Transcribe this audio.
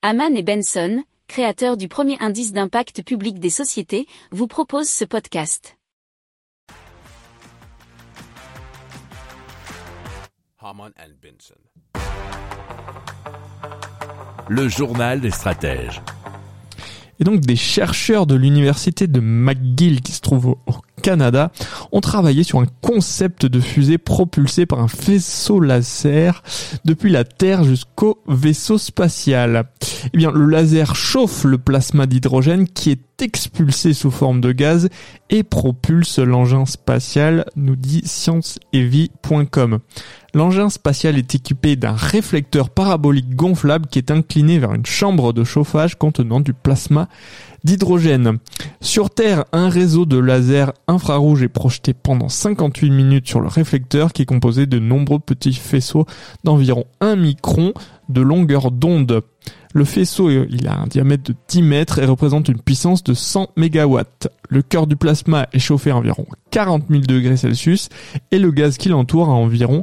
Haman et Benson, créateurs du premier indice d'impact public des sociétés, vous proposent ce podcast. Haman and Benson. Le journal des stratèges. Et donc des chercheurs de l'université de McGill qui se trouve au Ont travaillé sur un concept de fusée propulsée par un faisceau laser depuis la Terre jusqu'au vaisseau spatial. Eh bien, le laser chauffe le plasma d'hydrogène qui est expulsé sous forme de gaz et propulse l'engin spatial, nous dit scienceevi.com. L'engin spatial est équipé d'un réflecteur parabolique gonflable qui est incliné vers une chambre de chauffage contenant du plasma d'hydrogène. Sur Terre, un réseau de lasers infrarouges est projeté pendant 58 minutes sur le réflecteur qui est composé de nombreux petits faisceaux d'environ 1 micron de longueur d'onde. Le faisceau, il a un diamètre de 10 mètres et représente une puissance de 100 MW. Le cœur du plasma est chauffé à environ 40 000 degrés Celsius et le gaz qui l'entoure à environ